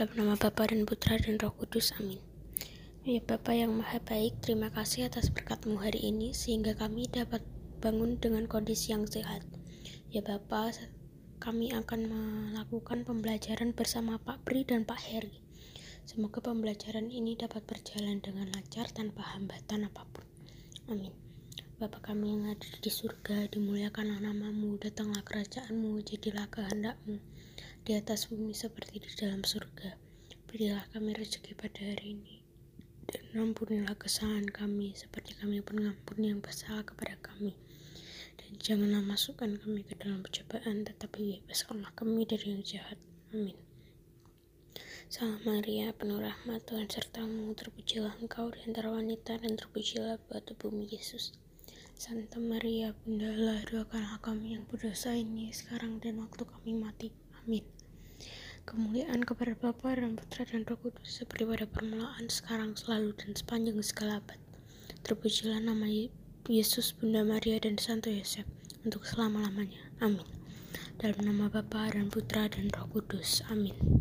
Bapa dan Putra dan Roh Kudus. Amin. Ya Bapa yang Maha Baik, terima kasih atas berkatmu hari ini sehingga kami dapat bangun dengan kondisi yang sehat. Ya Bapa, kami akan melakukan pembelajaran bersama Pak Pri dan Pak Heri. Semoga pembelajaran ini dapat berjalan dengan lancar tanpa hambatan apa pun. Amin. Bapa kami yang ada di surga, dimuliakanlah namamu, datanglah kerajaanmu, jadilah kehendakmu, di atas bumi seperti di dalam surga. Berilah kami rezeki pada hari ini, dan ampunilah kesalahan kami, seperti kami pun mengampuni yang bersalah kepada kami. Dan janganlah masukkan kami ke dalam pencobaan, tetapi bebaskanlah kami dari yang jahat. Amin. Salam Maria, penuh rahmat Tuhan sertamu, terpujilah engkau di antara wanita, dan terpujilah batu bumi Yesus. Santa Maria, Bunda Allah, doakanlah kami yang berdosa ini sekarang dan waktu kami mati. Amin. Kemuliaan kepada Bapa dan Putra dan Roh Kudus seperti pada permulaan, sekarang, selalu, dan sepanjang segala abad. Terpujilah nama Yesus, Bunda Maria, dan Santo Yosef untuk selama-lamanya. Amin. Dalam nama Bapa dan Putra dan Roh Kudus. Amin.